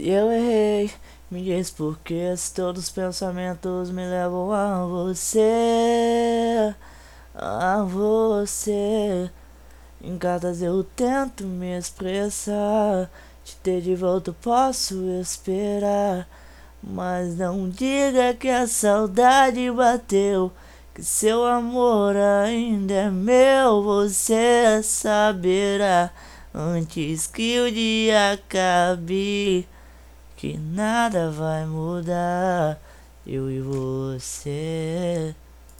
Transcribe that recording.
Eu errei, me diz porque se todos os pensamentos me levam a você, a você. Em cartas eu tento me expressar, te ter de volta posso esperar. Mas não diga que a saudade bateu, que seu amor ainda é meu, você saberá antes que o dia acabe que nada vai mudar, eu e você.